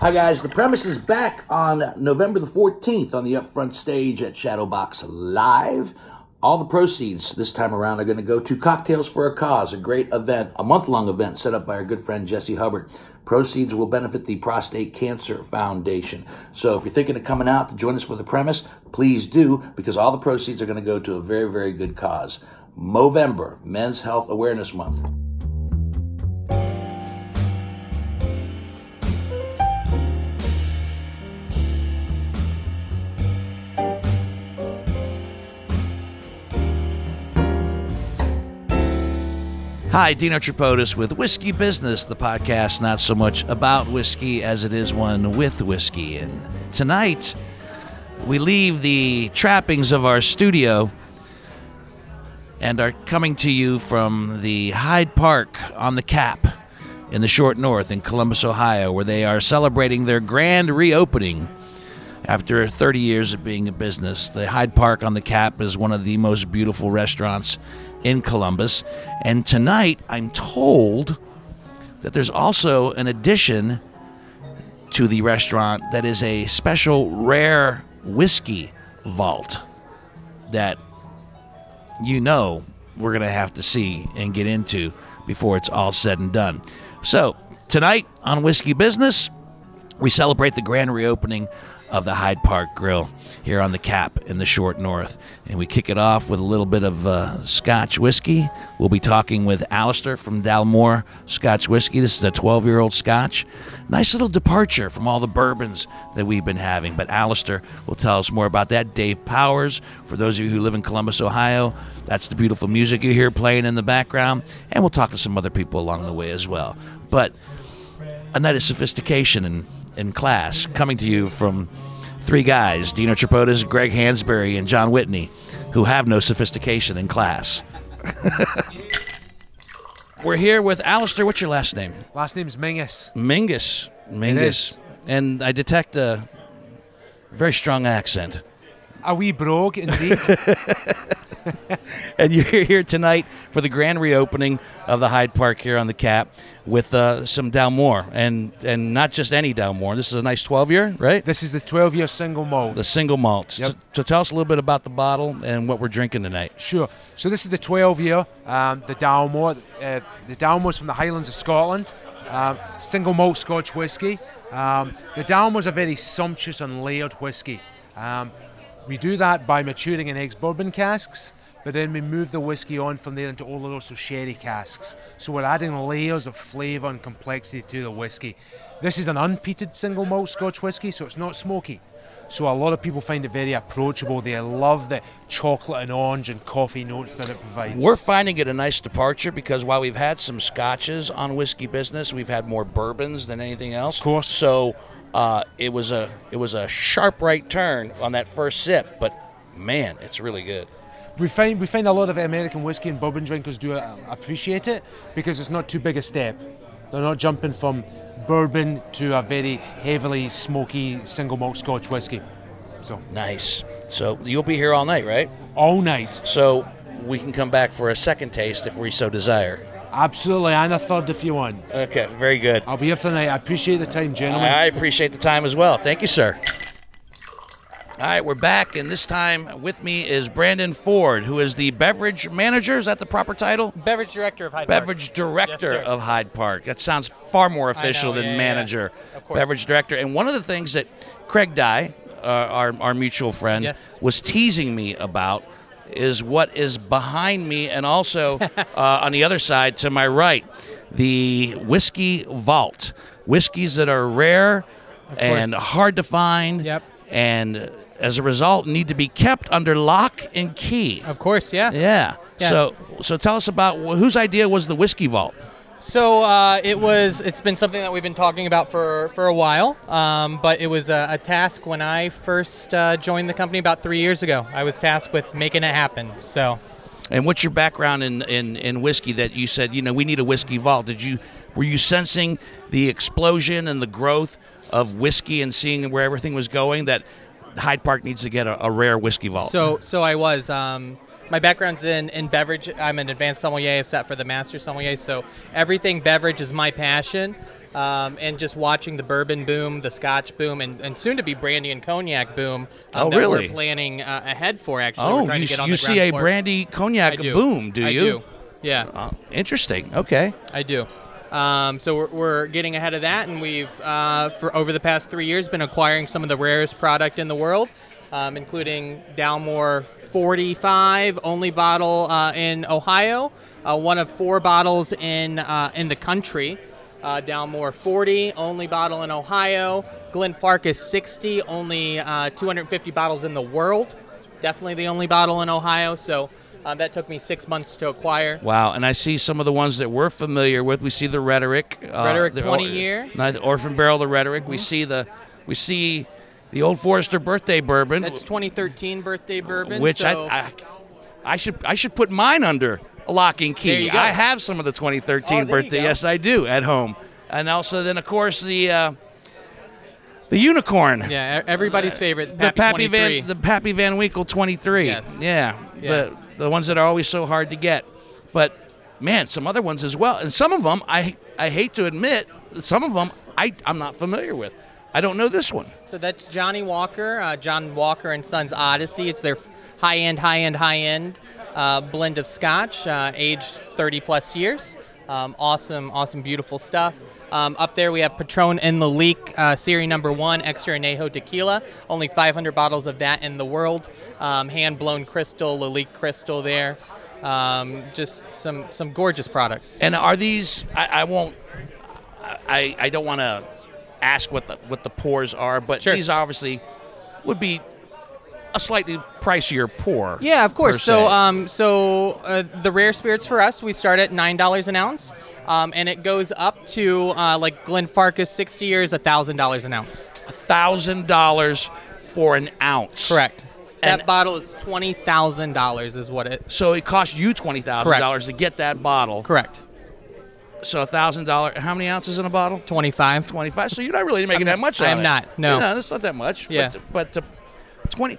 Hi, guys. The premise is back on November the 14th on the upfront stage at Shadowbox Live. All the proceeds this time around are going to go to Cocktails for a Cause, a great event, a month long event set up by our good friend Jesse Hubbard. Proceeds will benefit the Prostate Cancer Foundation. So if you're thinking of coming out to join us for the premise, please do because all the proceeds are going to go to a very, very good cause. Movember, Men's Health Awareness Month. Hi, Dino Tripodis with Whiskey Business, the podcast not so much about whiskey as it is one with whiskey. And tonight, we leave the trappings of our studio and are coming to you from the Hyde Park on the Cap in the short north in Columbus, Ohio, where they are celebrating their grand reopening after 30 years of being a business. The Hyde Park on the Cap is one of the most beautiful restaurants in Columbus. And tonight, I'm told that there's also an addition to the restaurant that is a special rare whiskey vault that you know we're going to have to see and get into before it's all said and done. So, tonight on Whiskey Business, we celebrate the grand reopening of the Hyde Park Grill here on the Cap in the Short North. And we kick it off with a little bit of uh, Scotch whiskey. We'll be talking with Alistair from Dalmore Scotch Whiskey. This is a 12 year old Scotch. Nice little departure from all the bourbons that we've been having. But Alistair will tell us more about that. Dave Powers, for those of you who live in Columbus, Ohio, that's the beautiful music you hear playing in the background. And we'll talk to some other people along the way as well. But a night of sophistication and in class, coming to you from three guys Dino Tripodis, Greg Hansberry, and John Whitney, who have no sophistication in class. We're here with Alistair. What's your last name? Last name's Mingus. Mingus. Mingus. And I detect a very strong accent. A wee brogue, indeed. and you're here tonight for the grand reopening of the Hyde Park here on the Cap with uh, some Dalmore, and and not just any Dalmore. This is a nice 12 year, right? this is the 12 year single malt. The single malts. Yep. So, so tell us a little bit about the bottle and what we're drinking tonight. Sure. So this is the 12 year, um, the Dalmore. Uh, the Dalmore's from the Highlands of Scotland. Um, single malt Scotch whisky. Um, the Dalmore's a very sumptuous and layered whisky. Um, we do that by maturing in ex bourbon casks, but then we move the whiskey on from there into Oloroso sherry casks. So we're adding layers of flavour and complexity to the whiskey. This is an unpeated single malt Scotch whiskey, so it's not smoky. So a lot of people find it very approachable. They love the chocolate and orange and coffee notes that it provides. We're finding it a nice departure because while we've had some scotches on whiskey business, we've had more bourbons than anything else. Of course. So uh, it was a it was a sharp right turn on that first sip, but man, it's really good. We find we find a lot of American whiskey and bourbon drinkers do uh, appreciate it because it's not too big a step. They're not jumping from bourbon to a very heavily smoky single malt Scotch whiskey. So Nice. So you'll be here all night, right? all night, So we can come back for a second taste if we so desire. absolutely, and a third if you want. Okay, very good. I'll be here for the night. I appreciate the time, gentlemen. I appreciate the time as well. Thank you, sir. All right, we're back, and this time with me is Brandon Ford, who is the beverage manager. Is that the proper title? Beverage director of Hyde Park. Beverage director Yes, of Hyde Park. That sounds far more official know, than yeah, manager. yeah. Of course. Beverage director. And one of the things that Craig Dye, uh, our, our mutual friend, Yes. was teasing me about is what is behind me and also uh, on the other side to my right the whiskey vault. Whiskeys that are rare and hard to find. Yep. And as a result, need to be kept under lock and key. Of course, yeah. Yeah. Yeah. So, so tell us about wh- whose idea was the whiskey vault? So uh, it was. It's been something that we've been talking about for for a while. Um, but it was a, a task when I first uh, joined the company about three years ago. I was tasked with making it happen. So And what's your background in, in, in whiskey that you said, you know, we need a whiskey vault? Did you were you sensing the explosion and the growth of whiskey and seeing where everything was going that Hyde Park needs to get a, a rare whiskey vault? so so I was. Um, my background's in, in beverage. I'm an advanced sommelier. I've sat for the master sommelier. So everything beverage is my passion. Um, and just watching the bourbon boom, the Scotch boom, and, and soon to be brandy and cognac boom. um, Oh, that really? We're planning uh, ahead for actually. Oh, you, to get on you see a floor. brandy cognac do. boom, do I you? do. Yeah. Oh, interesting. Okay. I do. Um, so we're, we're getting ahead of that, and we've uh, for over the past three years been acquiring some of the rarest product in the world, um, including Dalmore 45, only bottle uh, in Ohio, uh, one of four bottles in uh, in the country. Uh, Dalmore 40, only bottle in Ohio. Glenfarclas 60, only uh, 250 bottles in the world. Definitely the only bottle in Ohio. So uh, that took me six months to acquire. Wow, and I see some of the ones that we're familiar with. We see the rhetoric, uh, Rhetoric the 20 year. Mm-hmm. the Orphan Barrel, the rhetoric. We see the, we see the Old Forester birthday bourbon, That's 2013 birthday bourbon. which so I, I, I should, I should put mine under lock and key. There you go. I have some of the 2013 Oh, birthday. Yes, I do at home, and also then of course the, uh, the unicorn. yeah, everybody's favorite. the Pappy Van the Pappy Van Winkle 23. Yes. Yeah. Yeah. The the ones that are always so hard to get. But man, some other ones as well. And some of them I I hate to admit, some of them I I'm not familiar with. I don't know this one. So that's Johnnie Walker, uh, John Walker and Sons Odyssey. It's their high end, high end, high end uh, blend of Scotch, uh, aged 30 plus years. Um, awesome, awesome, beautiful stuff. Um, up there we have Patrón en Lalique, uh, Series Number One, Extra Añejo Tequila. Only 500 bottles of that in the world. Um, hand blown crystal, Lalique crystal there. Um, just some some gorgeous products. And are these I, I won't I I don't want to ask what the what the pours are, but Sure. these obviously would be a slightly pricier pour. Yeah, of course. So, um, so uh, the rare spirits for us, we start at nine dollars an ounce, um, and it goes up to uh, like Glenfarclas, sixty years, thousand dollars an ounce. thousand dollars for an ounce. Correct. That And- bottle is twenty thousand dollars, is what it. So it cost you twenty thousand dollars to get that bottle. Correct. So a thousand dollar. How many ounces in a bottle? Twenty-five. Twenty five. So you're not really making that much. I'm not, no. No, that's not that much. Yeah. But, but uh, twenty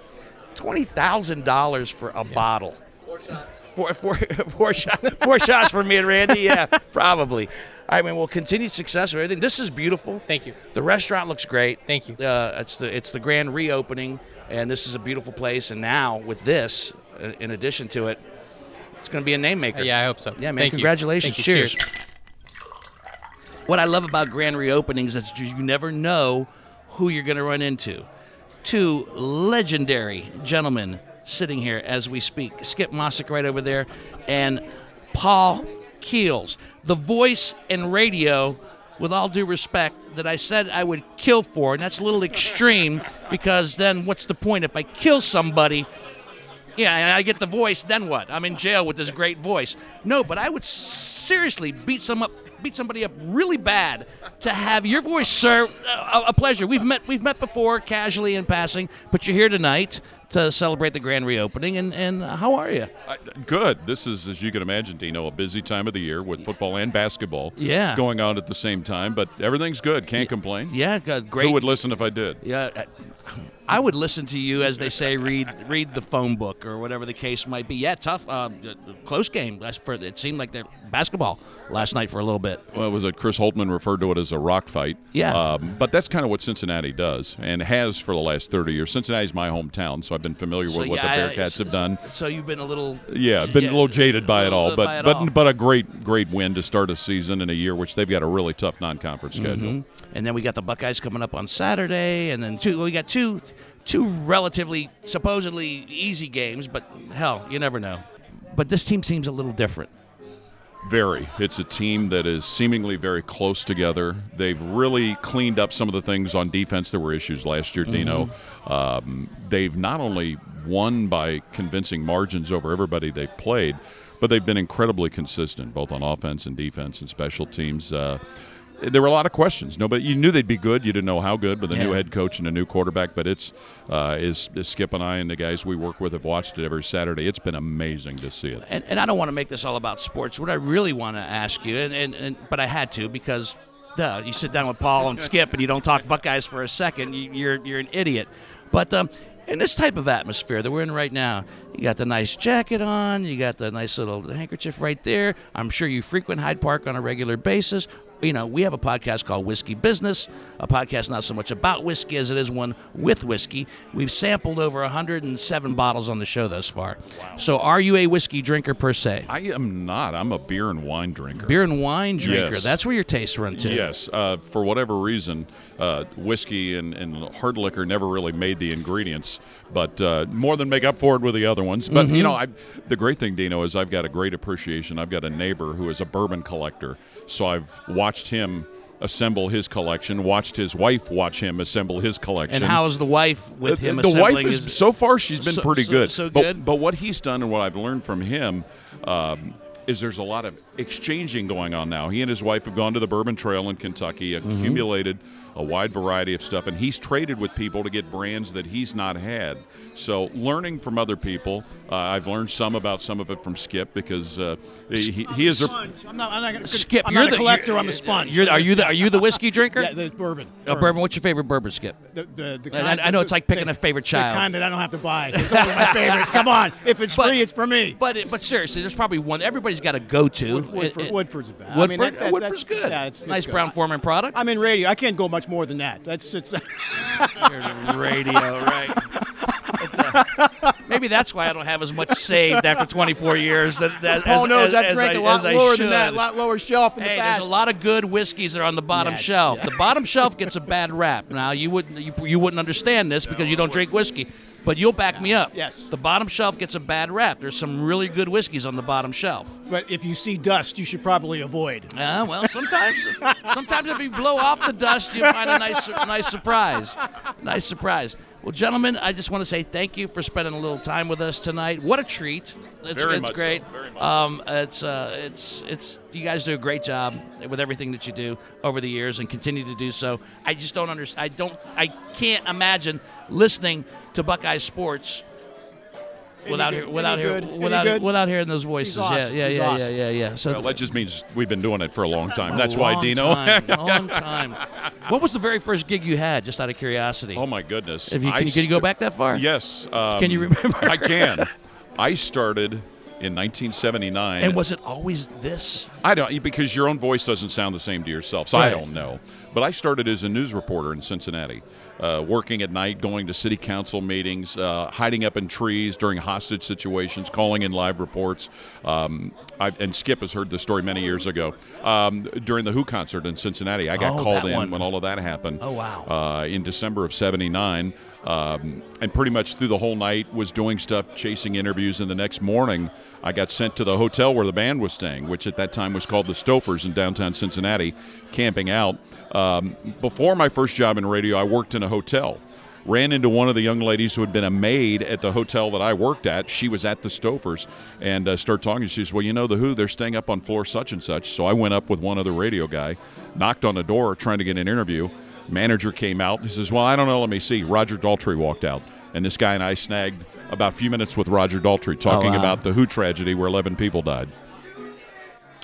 twenty thousand dollars for a bottle. Four, four, four, shot, four shots for me and Randy. Yeah, probably. I mean, well, continued success with everything. This is beautiful. Thank you. The restaurant looks great. Thank you. Uh, it's the it's the grand reopening, and this is a beautiful place. And now with this, uh, in addition to it, it's going to be a name maker. Uh, yeah, I hope so. Yeah, man. Thank you. Congratulations. Thank you. Cheers. What I love about grand reopenings is you never know who you're going to run into. Two legendary gentlemen sitting here as we speak. Skip Mosic right over there, and Paul Keels, the voice and radio. With all due respect, that I said I would kill for, and that's a little extreme because then what's the point if I kill somebody? Yeah, and I get the voice. Then what? I'm in jail with this great voice. No, but I would seriously beat some up, beat somebody up really bad to have your voice, sir. A, a pleasure. We've met, we've met before, casually in passing, but you're here tonight to celebrate the grand reopening. And and how are you? Good. This is, as you can imagine, Dino, a busy time of the year with football and basketball Yeah. going on at the same time, but everything's good. Can't complain. Yeah, good, great. Who would listen if I did? Yeah, uh, I would listen to you as they say, read read the phone book or whatever the case might be. Yeah, tough, uh, close game. For it seemed like their basketball last night for a little bit. Well, was it Chris Holtmann referred to it as a rock fight? Yeah. Um, but that's kind of what Cincinnati does and has for the last 30 years. Cincinnati's my hometown, so I've been familiar with what the Bearcats so- have done. So you've been a little Yeah, been a little jaded by it all, but it but all. but a great great win to start a season in a year which they've got a really tough non-conference Mm-hmm. schedule. and then we got the Buckeyes coming up on Saturday, and then two. We got two, two relatively supposedly easy games, but hell, you never know. But this team seems a little different. Very. It's a team that is seemingly very close together. They've really cleaned up some of the things on defense. There were issues last year, Dino. Um, they've not only won by convincing margins over everybody they've played, but they've been incredibly consistent, both on offense and defense and special teams. Uh, there were a lot of questions. Nobody, you knew they'd be good. You didn't know how good, with a new head coach and a new quarterback. But it's, uh, is, is Skip and I and the guys we work with have watched it every Saturday. It's been amazing to see it. and, and I don't want to make this all about sports. What I really want to ask you, and, and, and but I had to because, duh, you sit down with Paul and Skip and you don't talk Buckeyes for a second, you, you're you're an idiot. But um, in this type of atmosphere that we're in right now, you got the nice jacket on, you got the nice little handkerchief right there. I'm sure you frequent Hyde Park on a regular basis. You know, we have a podcast called Whiskey Business, a podcast not so much about whiskey as it is one with whiskey. We've sampled over 107 bottles on the show thus far. So, are you a whiskey drinker per se? I am not. I'm a beer and wine drinker. Beer and wine drinker. Yes. That's where your tastes run to. Yes, uh, for whatever reason, uh, whiskey and, and hard liquor never really made the ingredients, but uh, more than make up for it with the other ones. But Mm-hmm. you know, I, the great thing, Dino, is I've got a great appreciation. I've got a neighbor who is a bourbon collector, so I've watched him assemble his collection, watched his wife watch him assemble his collection. And how is the wife with him the wife is his- so far she's been So- pretty so- good. so but, good? But what he's done and what I've learned from him um, is there's a lot of exchanging going on now. He and his wife have gone to the Bourbon Trail in Kentucky, Mm-hmm. accumulated a wide variety of stuff, and he's traded with people to get brands that he's not had. So learning from other people, uh, I've learned some about some of it from Skip because uh, he, he is a. I'm not. I'm not gonna, Skip, I'm you're not the a collector. I'm a sponge. You're, are you the are you the whiskey drinker? Yeah, the bourbon. Uh, bourbon. What's your favorite bourbon, Skip? The, the, the kind I- I know it's like picking a favorite child. The kind that I don't have to buy. It's only my favorite. Come on, if it's But- free, it's for me. But but seriously, there's probably one. Everybody's got a go-to. Wood- Woodford- It- it- Woodford's a bad. I Woodford, mean, that- that- Woodford's that's- good. yeah, it's- it's nice good. Brown-Forman product. I'm in radio. I can't go much more than that. That's it's. radio, right? It's a- maybe that's why I don't have as much saved after 24 years. That, that Paul as, knows as, I've drank I, a lot lower than that, a lot lower shelf in Hey, the past. there's a lot of good whiskeys that are on the bottom Yes, shelf. yeah. The bottom shelf gets a bad rap. Now you wouldn't you, you wouldn't understand this because you don't drink whiskey, but you'll back me up. Yes. The bottom shelf gets a bad rap. There's some really good whiskeys on the bottom shelf. But if you see dust, you should probably avoid. Uh, well, sometimes, sometimes if you blow off the dust, you find a nice, nice surprise. Nice surprise. Well, gentlemen, I just want to say thank you for spending a little time with us tonight. What a treat! It's, Very it's much so, great. very much. Um, it's, uh, it's, it's. You guys do a great job with everything that you do over the years, and continue to do so. I just don't understand. I don't. I can't imagine listening to Buckeye Sports. Without, good- hear, without, hear, good? Without, good? without hearing those voices, awesome. yeah, yeah, He's yeah, awesome. yeah, yeah, yeah. So well, that just means we've been doing it for a long time. That's a why Dino. Time, long time. What was the very first gig you had? Just out of curiosity. oh my goodness! If you, can, you, can you go back that far? Yes. Um, Can you remember? I can. I started in 1979. And was it always this? I don't because your own voice doesn't sound the same to yourself, so I don't know. But I started as a news reporter in Cincinnati, uh, working at night, going to city council meetings, uh, hiding up in trees during hostage situations, calling in live reports. Um, I, and Skip has heard this story many years ago. Um, during the Who concert in Cincinnati, I got Oh, called in one. when all of that happened. Oh, wow. Uh, in December of '79. Um, and pretty much through the whole night was doing stuff, chasing interviews. And the next morning, I got sent to the hotel where the band was staying, which at that time was called the Stouffer's in downtown Cincinnati, camping out. Um, before my first job in radio, I worked in a hotel. Ran into one of the young ladies who had been a maid at the hotel that I worked at. She was at the Stouffer's and uh, started talking. She says, Well, you know, the Who, they're staying up on floor such and such. So I went up with one other radio guy, knocked on the door trying to get an interview. Manager came out. He says, Well, I don't know. Let me see. Roger Daltrey walked out. And this guy and I snagged about a few minutes with Roger Daltrey oh, talking wow. about the Who tragedy where 11 people died.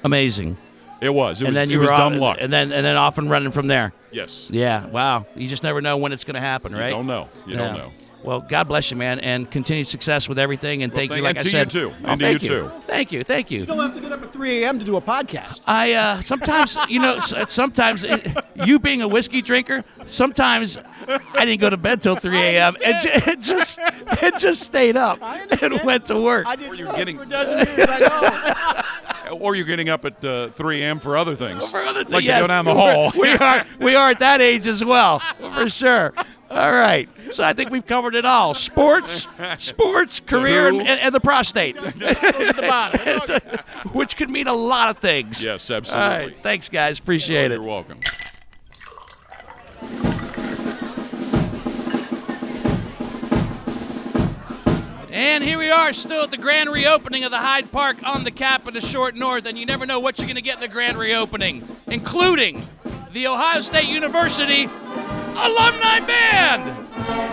Amazing. It was. It and was, then you were dumb luck. And then and then off and running from there. yes. Yeah. Wow. You just never know when it's going to happen, right? You don't know. You Yeah. don't know. Well, God bless you, man, and continued success with everything. And thank you, thank- like and I to you said, too. Oh, And to thank you too. Thank you, thank you. You don't have to get up at 3 a.m. to do a podcast. I uh, sometimes, you know, sometimes it, you being a whiskey drinker, sometimes I didn't go to bed till 3 a.m. and ju- it just it just stayed up and went to work. I didn't Or you're getting- for a dozen years. I know. Or you're getting up at uh, 3 a.m. for other things. For other like things, to yes. go down the hall. we are we are at that age as well, for sure. All right, so I think we've covered it all: sports, sports, career, and, and, the prostate, Those at the bottom. Okay. which could mean a lot of things. yes, absolutely. All right. thanks, guys. Appreciate it. You're welcome. And here we are, still at the grand reopening of the Hyde Park on the cap of the Short North, and you never know what you're going to get in the grand reopening, including the Ohio State University Alumni Band.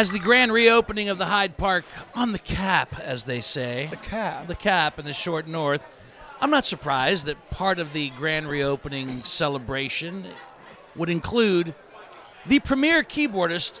As the grand reopening of the Hyde Park on the cap, as they say, The cap. the cap in the short north, I'm not surprised that part of the grand reopening celebration would include the premier keyboardist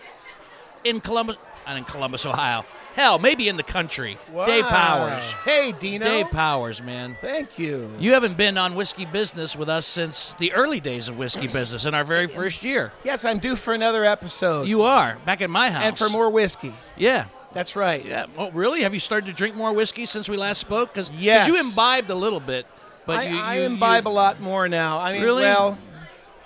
in Columbus, not in Columbus, Ohio. Hell, maybe in the country. Dave Powers. Hey, Dino. Dave Powers, man. Thank you. You haven't been on Whiskey Business with us since the early days of Whiskey Business in our very first year. Yes, I'm due for another episode. You are back at my house. and for more whiskey. Yeah. That's right. Yeah. Oh, really? Have you started to drink more whiskey since we last spoke? Because Yes. you imbibed a little bit, but I, you, I imbibe you, a lot more now. I mean, Really? well,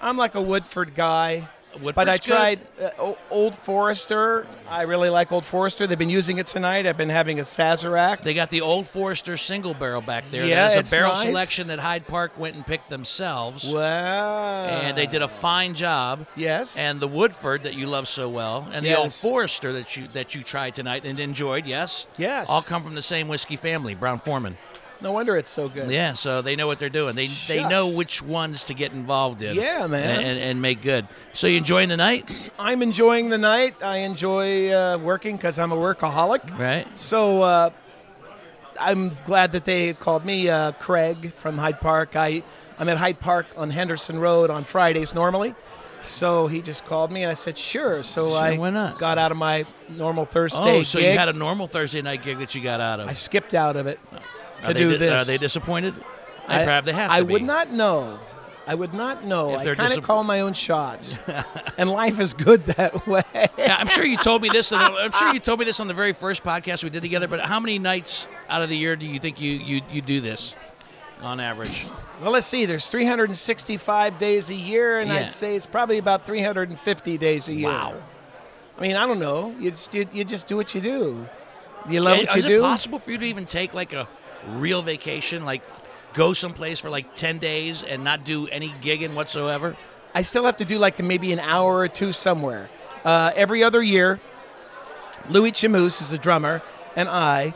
I'm like a Woodford guy. Woodford's but I tried uh, Old Forester. I really like Old Forester. They've been using it tonight. I've been having a Sazerac. They got the Old Forester single barrel back there. Yeah, There's a barrel nice. selection that Hyde Park went and picked themselves, Wow. and they did a fine job. Yes. And the Woodford that you love so well, and the Old Yes. Forester that you that you tried tonight and enjoyed, yes, Yes. all come from the same whiskey family, Brown-Forman. No wonder it's so good. Yeah, so they know what they're doing. They they know which ones to get involved in. Yeah, man. and, and, and make good. So you enjoying the night, I'm enjoying the night. I enjoy uh, working because I'm a workaholic. right? So uh, I'm glad that they called me uh, Craig from Hyde Park. I, I'm at Hyde Park on Henderson Road on Fridays normally. So he just called me and I said, sure. So Sure, I got out of my normal Thursday Oh, so gig. you had a normal Thursday night gig that you got out of. I skipped out of it to do di- this. Are they disappointed? They I, have I be. would not know. I would not know. If I kind of call my own shots, and life is good that way. Yeah, I'm sure you told me this. On the, I'm sure you told me this on the very first podcast we did together. But how many nights out of the year do you think you you, you do this, on average? Well, let's see. There's 365 days a year, and Yeah. I'd say it's probably about 350 days a year. Wow. I mean, I don't know. You just, you, you just do what you do. You love what you is do. it possible for you to even take like a real vacation, like go someplace for like ten days and not do any gigging whatsoever? I still have to do like maybe an hour or two somewhere. Uh, every other year, Louis Chamus is a drummer, and I,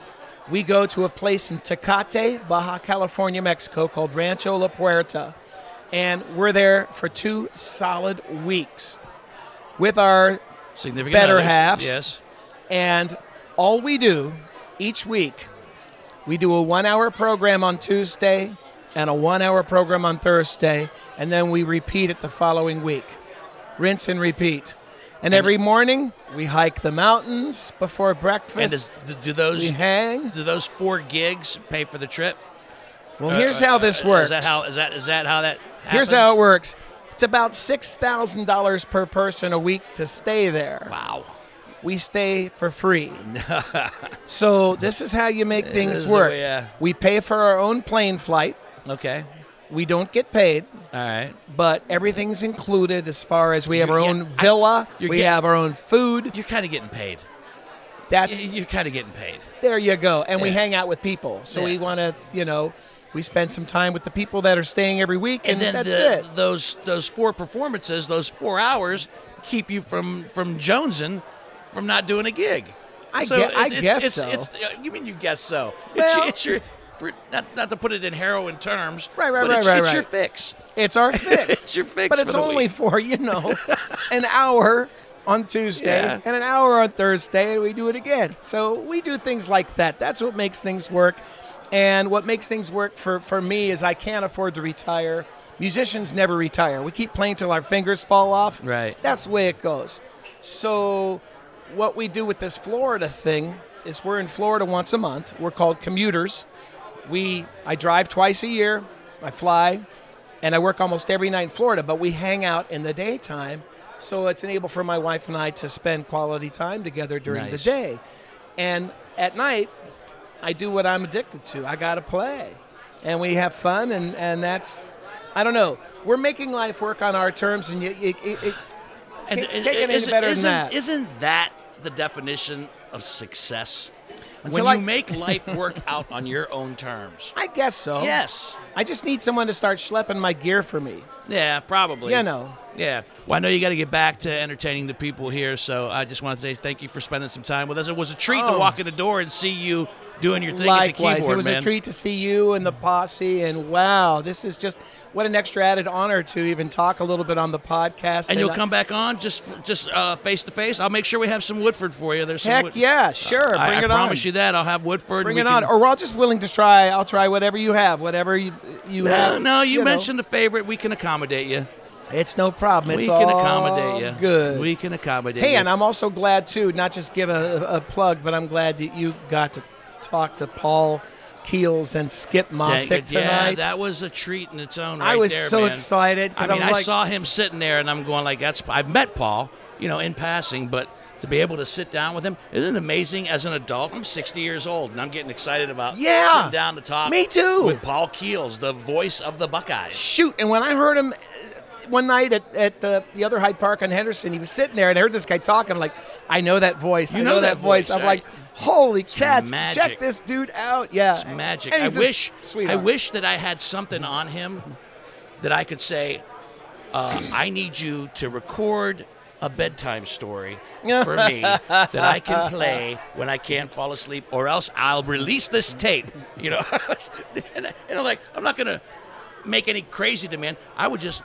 we go to a place in Tecate, Baja California, Mexico, called Rancho La Puerta, and we're there for two solid weeks with our Significant Better others, halves. Yes. And all we do each week, we do a one hour program on Tuesday and a one hour program on Thursday, and then we repeat it the following week. Rinse and repeat. And every morning, we hike the mountains before And breakfast. does, do those we hang. do those four gigs pay for the trip? Well, here's how this works. Uh, Is that how is that is that how that? Here's how it works. It's about $6,000 per person a week to stay there. Wow. We stay for free. so this is how you make things work. way, yeah. We pay for our own plane flight. Okay. We don't get paid, All right. but everything's included as far as we have our own yeah, villa, you're we have our own food. You're kind of getting paid. That's You're kind of getting paid. there you go. And we hang out with people. So we want to, you know, we spend some time with the people that are staying every week and, And then that's the, it. those those four performances, those four hours, keep you from from jonesing, from not doing a gig. I so gue- it's, I guess it's, so. It's, uh, you mean you guess so? It's, Well- it's your for, not, not to put it in heroin terms. Right, right, but right, it's, right, it's your fix. It's our fix. It's your fix But for it's the only week. for, you know, an hour on Tuesday Yeah. and an hour on Thursday, and we do it again. So we do things like that. That's what makes things work. And what makes things work for, for me is I can't afford to retire. Musicians never retire. We keep playing till our fingers fall off. Right. That's the way it goes. So what we do with this Florida thing is we're in Florida once a month. We're called commuters. We I drive twice a year. I fly, and I work almost every night in Florida. But we hang out in the daytime, so it's enabled for my wife and I to spend quality time together during Nice. the day. And at night, I do what I'm addicted to. I gotta play, and we have fun, and and that's I don't know. We're making life work on our terms, and you, it, it, it, And Can't- can't get any isn't- better than isn't- that. Isn't that the definition of success? Until when I- you make life work out on your own terms. I guess so. Yes. I just need someone to start schlepping my gear for me. Yeah, probably. You know. Yeah. Well, I know you got to get back to entertaining the people here, so I just want to say thank you for spending some time with us. It was a treat to Oh. walk in the door and see you doing your thing Likewise, at the keyboard, it was man. a treat to see you and the posse, and wow, this is just what an extra added honor to even talk a little bit on the podcast. And you'll I- come back on just just uh, face to face. I'll make sure we have some Woodford for you. There's some Heck Wood- yeah, sure, I, bring I it promise you that I'll have Woodford. Bring it on, or we're all just willing to try. I'll try whatever you have, whatever you you no, have. no, you, know. mentioned a favorite. We can accommodate you. it's no problem. It's we can accommodate you. Good. We can accommodate Hey, you. and I'm also glad too, not just give a, a plug, but I'm glad that you got to talk to Paul Keels and Skip Mosic Yeah, tonight. that was a treat in its own I was there, so man. excited I mean, I like, saw him sitting there, and I'm going like, "That's." I've met Paul, you know, in passing, but to be able to sit down with him isn't it amazing. As an adult, I'm 60 years old, and I'm getting excited about Yeah. sitting down to talk. Me too. With Paul Keels, the voice of the Buckeyes. shoot. And when I heard him one night at, at uh, the other Hyde Park on Henderson, he was sitting there, and I heard this guy talking. I'm like, I know that voice. You I know know, that that voice. voice, I'm like, holy cats, magic. check this dude out. Yeah, It's magic. I wish. sweetheart. I wish that I had something on him that I could say, uh, "I need you to record a bedtime story for me that I can play when I can't fall asleep, or else I'll release this tape." You know, and, and I'm like, I'm not gonna make any crazy demand. I would just,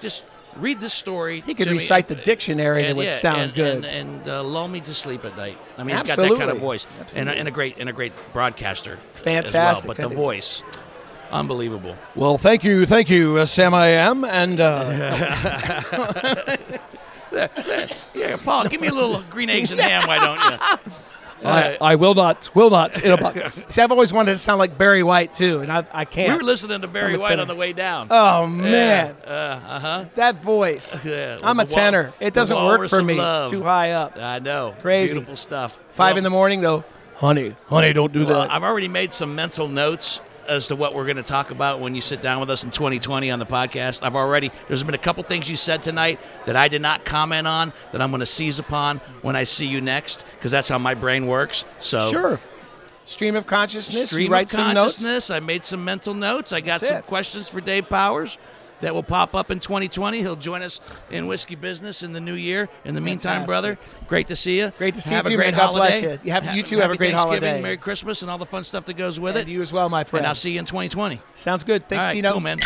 just read this story. He could to me recite the dictionary and it would yeah, sound and, good. and, and uh, lull me to sleep at night. I mean, he's got that kind of voice, and a, and a great and a great broadcaster. Fantastic. as well. But the voice, unbelievable. Well, thank you, thank you, uh, Sam. I am, and uh, Yeah, Paul, give me a little green eggs and ham, why don't you? I, I will not, will not. In a podcast. See, I've always wanted to sound like Barry White too, and I, I can't. We were listening to Barry White on the way down. oh man, Uh huh. that voice. Yeah, I'm a tenor. It doesn't work for me. love. It's too high up. I know. crazy. Beautiful stuff. Five Well, in the morning though. Honey, honey, don't do Well, that. I've already made some mental notes as to what we're going to talk about when you sit down with us in 2020 on the podcast. I've already there's been a couple things you said tonight that I did not comment on that I'm going to seize upon when I see you next because that's how my brain works. So Sure. Stream of consciousness. stream of consciousness. I made some mental notes. I got That's some it. questions for Dave Powers that will pop up in 2020. He'll join us in whiskey business in the new year. In the meantime, brother, great to see you. Great to see you have a too, great man. God holiday. you. You have- Ha- you too have a great Thanksgiving, holiday. Merry Christmas, and all the fun stuff that goes with And it. you as well, my friend. And I'll see you in 2020. Sounds good. Thanks, All right, Dino. cool, man.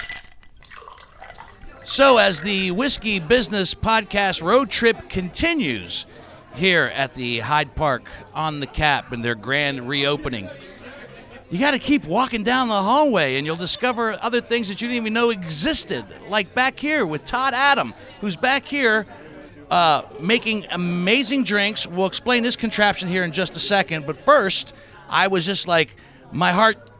So, as the Whiskey Business Podcast road trip continues here at the Hyde Park on the Cap and their grand reopening, you got to keep walking down the hallway and you'll discover other things that you didn't even know existed. Like back here with Todd Adam, who's back here uh, making amazing drinks. We'll explain this contraption here in just a second. But first, I was just like, my heart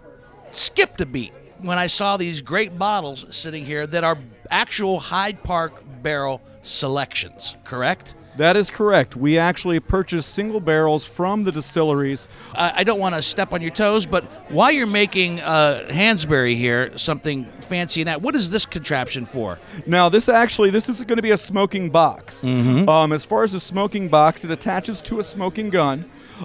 skipped a beat when I saw these great bottles sitting here that are actual Hyde Park barrel selections, correct? That is correct. We actually purchase single barrels from the distilleries. I I don't want to step on your toes, but while you're making uh, Hansberry here, something fancy and that, what is this contraption for? Now, this actually this is going to be a smoking box. Um, as far as a smoking box, it attaches to a smoking gun.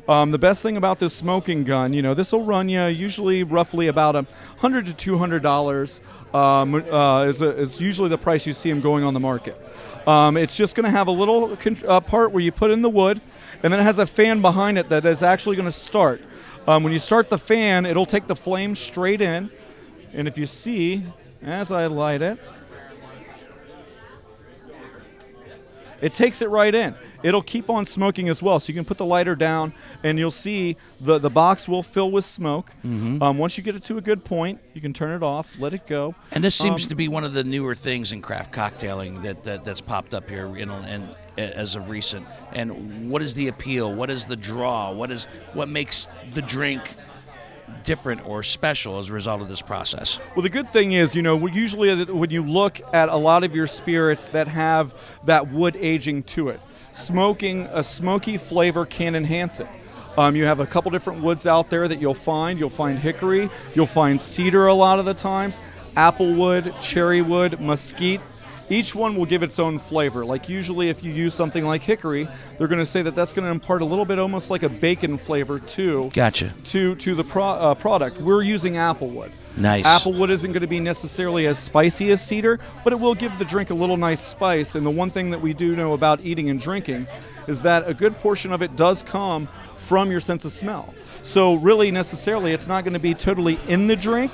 Um, the best thing about this smoking gun, you know, this will run you usually roughly about a hundred to two hundred dollars. Um, uh, is, is usually the price you see them going on the market. Um, it's just going to have a little uh, part where you put in the wood, and then it has a fan behind it that is actually going to start. Um, when you start the fan, it'll take the flame straight in, and if you see, as I light it, it takes it right in. It'll keep on smoking as well. So you can put the lighter down, and you'll see the, the box will fill with smoke. Um, once you get it to a good point, you can turn it off, let it go. And this seems Um, to be one of the newer things in craft cocktailing that, that that's popped up here, you know, and as of recent. And what is the appeal? What is the draw? What is what makes the drink different or special as a result of this process? Well, the good thing is, you know, usually when you look at a lot of your spirits that have that wood aging to it, smoking a smoky flavor can enhance it. Um, you have a couple different woods out there that you'll find. You'll find hickory, you'll find cedar a lot of the times, applewood, cherry wood, mesquite. Each one will give its own flavor. Like usually, if you use something like hickory, they're going to say that that's going to impart a little bit almost like a bacon flavor too Gotcha. to to the pro, uh, product. We're using applewood. Nice. Applewood isn't going to be necessarily as spicy as cedar, but it will give the drink a little nice spice. And the one thing that we do know about eating and drinking is that a good portion of it does come from your sense of smell. So really, necessarily, it's not going to be totally in the drink,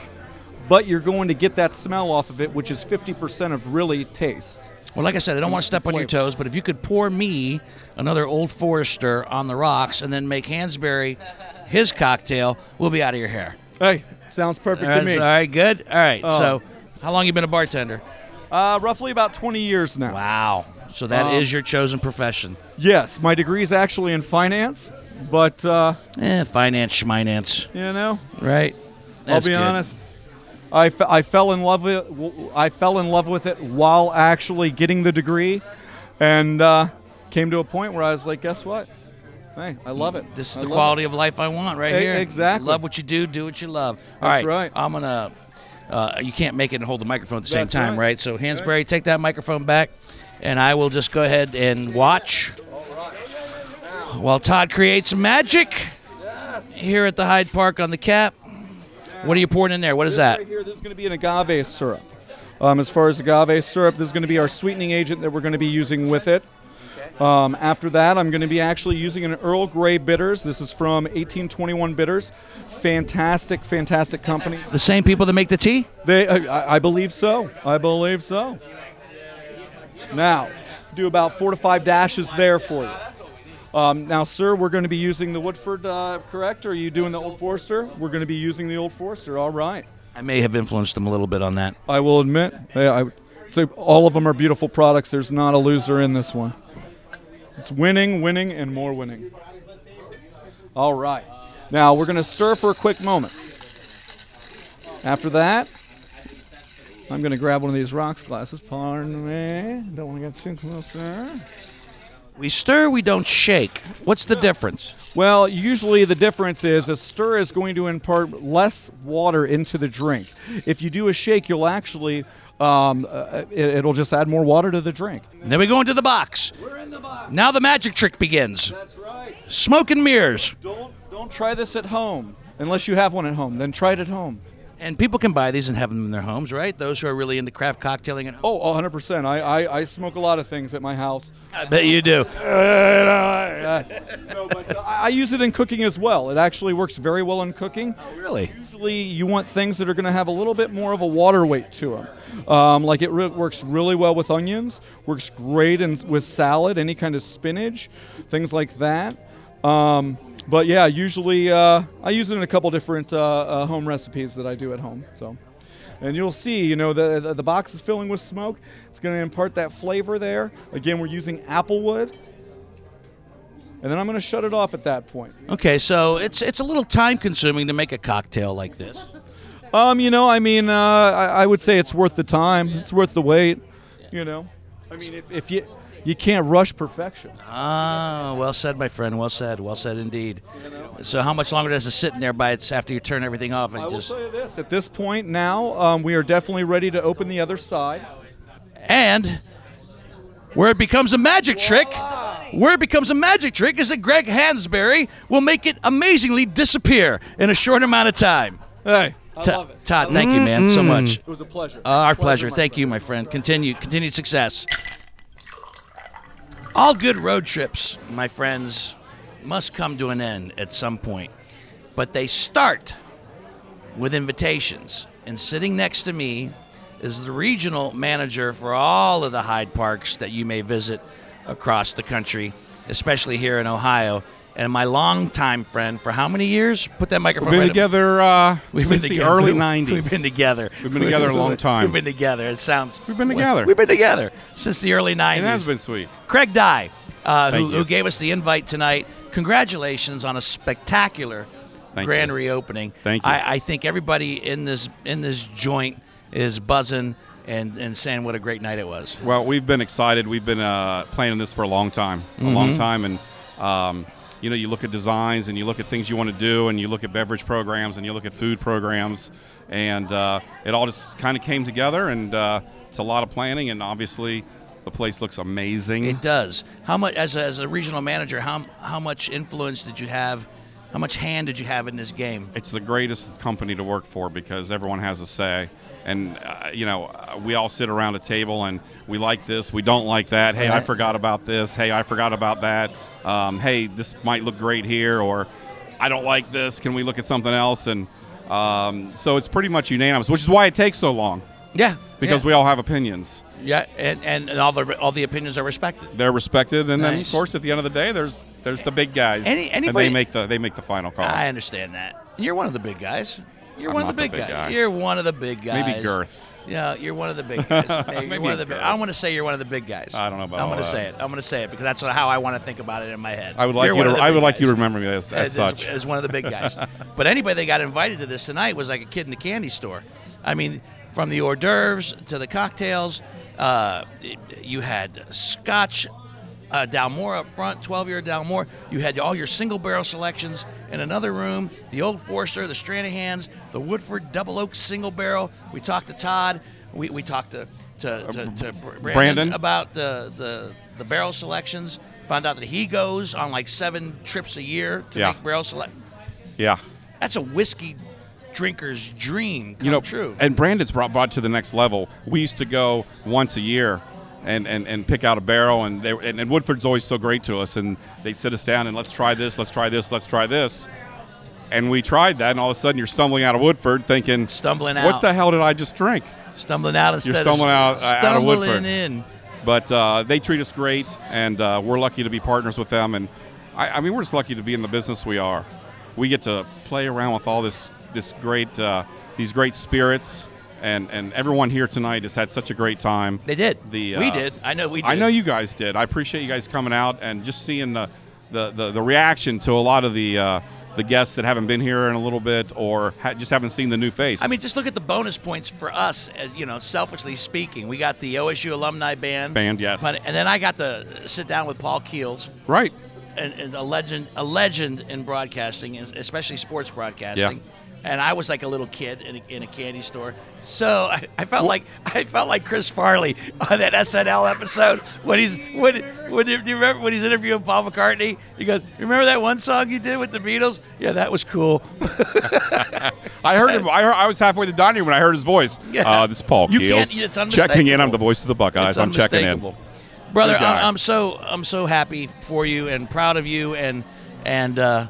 but you're going to get that smell off of it, which is 50% of really taste. Well, like I said, I don't want to step on your toes, but if you could pour me another Old Forester on the rocks and then make Hansberry his cocktail, we'll be out of your hair. Hey, sounds perfect All right, to me. all right, good. All right. Oh. So, how long you been a bartender? Uh, roughly about 20 years now. Wow. So that is Um, your chosen profession. Yes, my degree is actually in finance, but uh, Eh, finance, schminance, you know, right? I'll be good. honest. I, fe- I fell in love with I fell in love with it while actually getting the degree, and uh, came to a point where I was like, guess what? Hey, I love it. This is I the quality of life I want right here. exactly. Love what you do, do what you love. All That's right. right. I'm gonna. Uh, you can't make it and hold the microphone at the same time, right. right? So Hansberry, take that microphone back, and I will just go ahead and watch while Todd creates magic here at the Hyde Park on the cap. What are you pouring in there? What is This that? Right here, this is going to be an agave syrup. Um, as far as agave syrup, this is going to be our sweetening agent that we're going to be using with it. Um, after that, I'm going to be actually using an Earl Grey bitters. This is from 1821 Bitters. Fantastic, fantastic company. The same people that make the tea? They, I, I believe so. I believe so. Now, do about four to five dashes there for you. Um, now, sir, we're going to be using the Woodford, uh, correct? Or are you doing the Old Forester? We're going to be using the Old Forester. All right. I may have influenced them a little bit on that. I will admit, I, I would say all of them are beautiful products. There's not a loser in this one. It's winning, winning, and more winning. All right. Now we're going to stir for a quick moment. After that, I'm going to grab one of these rocks glasses. Pardon me. Don't want to get too close there. We stir, we don't shake. What's the difference? Well, usually the difference is a stir is going to impart less water into the drink. If you do a shake, you'll actually um, uh, it, it'll just add more water to the drink. And then we go into the box. We're in the box. Now the magic trick begins. That's right. Smoke and mirrors. Don't don't try this at home unless you have one at home. Then try it at home. And people can buy these and have them in their homes, right? Those who are really into craft cocktailing at home. Oh, 100%. I, I, I smoke a lot of things at my house. I bet you do. No, but uh, I, I use it in cooking as well. It actually works very well in cooking. Oh, Really? Usually, you want things that are going to have a little bit more of a water weight to them. Um, like it re- works really well with onions, works great in, with salad, any kind of spinach, things like that. Um, but yeah, usually uh, I use it in a couple different uh, uh, home recipes that I do at home. So, and you'll see, you know, the the, the box is filling with smoke. It's going to impart that flavor there. Again, we're using applewood. And then I'm going to shut it off at that point. Okay, so it's it's a little time consuming to make a cocktail like this. Um, you know, I mean, uh, I, I would say it's worth the time. It's worth the wait. You know, I mean, if, if you you can't rush perfection. Ah, well said, my friend. Well said. Well said indeed. So, how much longer does it sit in there by its after you turn everything off and I will just tell you this: at this point now, um, we are definitely ready to open the other side. and where it becomes a magic trick? Where it becomes a magic trick is that Greg Hansberry will make it amazingly disappear in a short amount of time. Hey, I love it. Todd, thank you, man, so much. It was a pleasure. Uh, our pleasure. my Thank friend. you, my friend. Continue, continued success. All good road trips, my friends, must come to an end at some point, but they start with invitations. And sitting next to me is the regional manager for all of the Hyde Parks that you may visit across the country, especially here in Ohio. And my longtime friend for how many years? Put that microphone. We've been right together uh, We've since been the together. early 90s. We've been together. We've been together a long time. We've been together. It sounds. We've been together. We've been together since the early 90s. It has been sweet. Craig Dye, uh, who, who gave us the invite tonight. Congratulations on a spectacular Thank grand you. reopening. Thank you. I, I think everybody in this in this joint is buzzing and, and saying what a great night it was. Well, we've been excited. We've been uh, planning this for a long time, a Mm-hmm. long time, and um, you know, you look at designs and you look at things you want to do, and you look at beverage programs and you look at food programs, and uh, it all just kind of came together, and uh, it's a lot of planning, and obviously, the place looks amazing. It does. How much as a, as a regional manager? How how much influence did you have? How much hand did you have in this game? it's the greatest company to work for because everyone has a say, and uh, you know uh, we all sit around a table and we like this, we don't like that. Hey, I forgot about this. Hey, I forgot about that. Um, hey, this might look great here, or I don't like this. Can we look at something else? And um, so it's pretty much unanimous, which is why it takes so long Yeah, because yeah. we all have opinions. yeah, and, and, and all the all the opinions are respected. They're respected, and then of course at the end of the day, there's there's the big guys, Any- and they make the they make the final call. I understand that. And you're one of the big guys. You're I'm one of the not the big, big guys. guy. You're one of the big guys. Maybe girth. Yeah, you're one of the big guys. Maybe one of the big. I want to say you're one of the big guys. I don't know about I'm going to say it. I'm going to say it because that's how I want to think about it in my head. I would like You're you to I would like you to remember me as, as as, such. as one of the big guys. but anybody that got invited to this tonight was like a kid in the candy store. I mean, from the hors d'oeuvres to the cocktails, uh, you had scotch. Uh, Dalmore up front, 12 year Dalmore. You had all your single barrel selections in another room. The Old Forester, the Stranahans, the Woodford Double Oak single barrel. We talked to Todd. We, we talked to to, to, to Brandon, Brandon. about the, the the barrel selections. Found out that he goes on like seven trips a year to Yeah. make barrel select. yeah. That's a whiskey drinker's dream come you know, true. and Brandon's brought brought to the next level. We used to go once a year. And, and, and pick out a barrel and, they, and and Woodford's always so great to us and they'd sit us down and let's try this let's try this let's try this and we tried that and all of a sudden you're stumbling out of Woodford thinking Stumbling out. what the hell did I just drink stumbling out instead stumbling of out- uh, out of stumbling Woodford. in. but uh, they treat us great, and uh, we're lucky to be partners with them. And I, I mean, we're just lucky to be in the business we are. We get to play around with all this this great uh, these great spirits, and and everyone here tonight has had such a great time. They did. The we uh, did. I know we did. I know you guys did. I appreciate you guys coming out and just seeing the the, the, the reaction to a lot of the uh, the guests that haven't been here in a little bit or ha- just haven't seen the new face. I mean, just look at the bonus points for us. uh, You know, selfishly speaking, we got the OSU alumni band. Band, yes. But- And then I got to sit down with Paul Keels, right. and, and a legend, a legend in broadcasting, especially sports broadcasting. Yeah. And I was like a little kid in a, in a candy store, so I, I felt like I felt like Chris Farley on that SNL episode when he's when when do you remember when he's interviewing Paul McCartney? He goes, "Remember that one song you did with the Beatles? Yeah, that was cool." I heard him. I, heard, I was halfway to the dining when I heard his voice. Yeah. Uh, this is Paul You Keels. can't- it's checking in. I'm the voice of the Buckeyes. I'm checking in. brother. I'm, I'm so I'm so happy for you and proud of you, and and uh,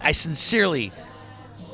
I sincerely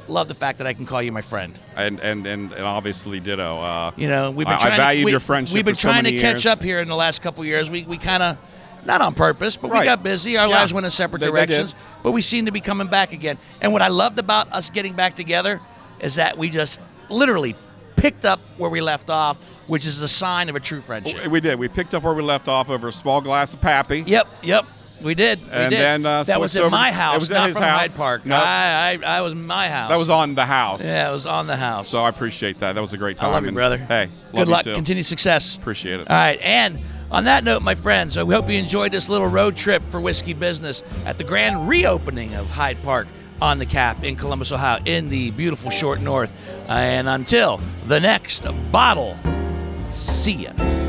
love the fact that I can call you my friend. And and and, and obviously ditto. Uh, You know, we've been I- I trying. valued to, we, your friendship We've been for so trying to many catch up here in the last couple years. We we kind of. Not on purpose, but we got busy. Our Yeah. lives went in separate They- they directions, did. but we seem to be coming back again. And what I loved about us getting back together is that we just literally picked up where we left off, which is the sign of a true friendship. we did. We picked up where we left off over a small glass of Pappy. Yep, yep. We did. We And did. then, uh, that was in over- my it house, was at not from house. Hyde Park. Nope. I, I, I was in my house. That was on the house. Yeah, it was on the house. So I appreciate that. That was a great time. I love you, And, brother. Hey, good you luck. too. Continued success. Appreciate it. All right, and on that note, my friends, we hope you enjoyed this little road trip for whiskey business at the grand reopening of Hyde Park on the Cap in Columbus, Ohio, in the beautiful short north. And until the next bottle, see ya.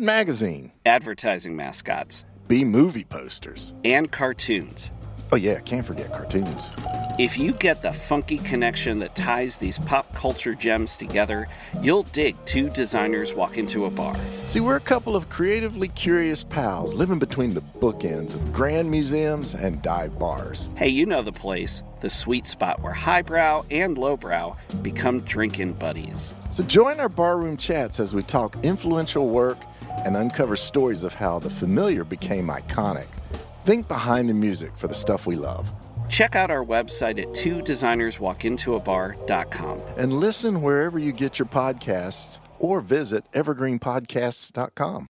Mad Magazine, advertising mascots, B movie posters. and cartoons. Oh, yeah, can't forget cartoons. If you get the funky connection that ties these pop culture gems together, you'll dig two designers walk into a bar. See, we're a couple of creatively curious pals living between the bookends of grand museums and dive bars. Hey, you know the place, the sweet spot where highbrow and lowbrow become drinking buddies. So join our barroom chats as we talk influential work and uncover stories of how the familiar became iconic. Think behind the music for the stuff we love. Check out our website at two designerswalkintoabar.com. And listen wherever you get your podcasts or visit evergreenpodcasts.com.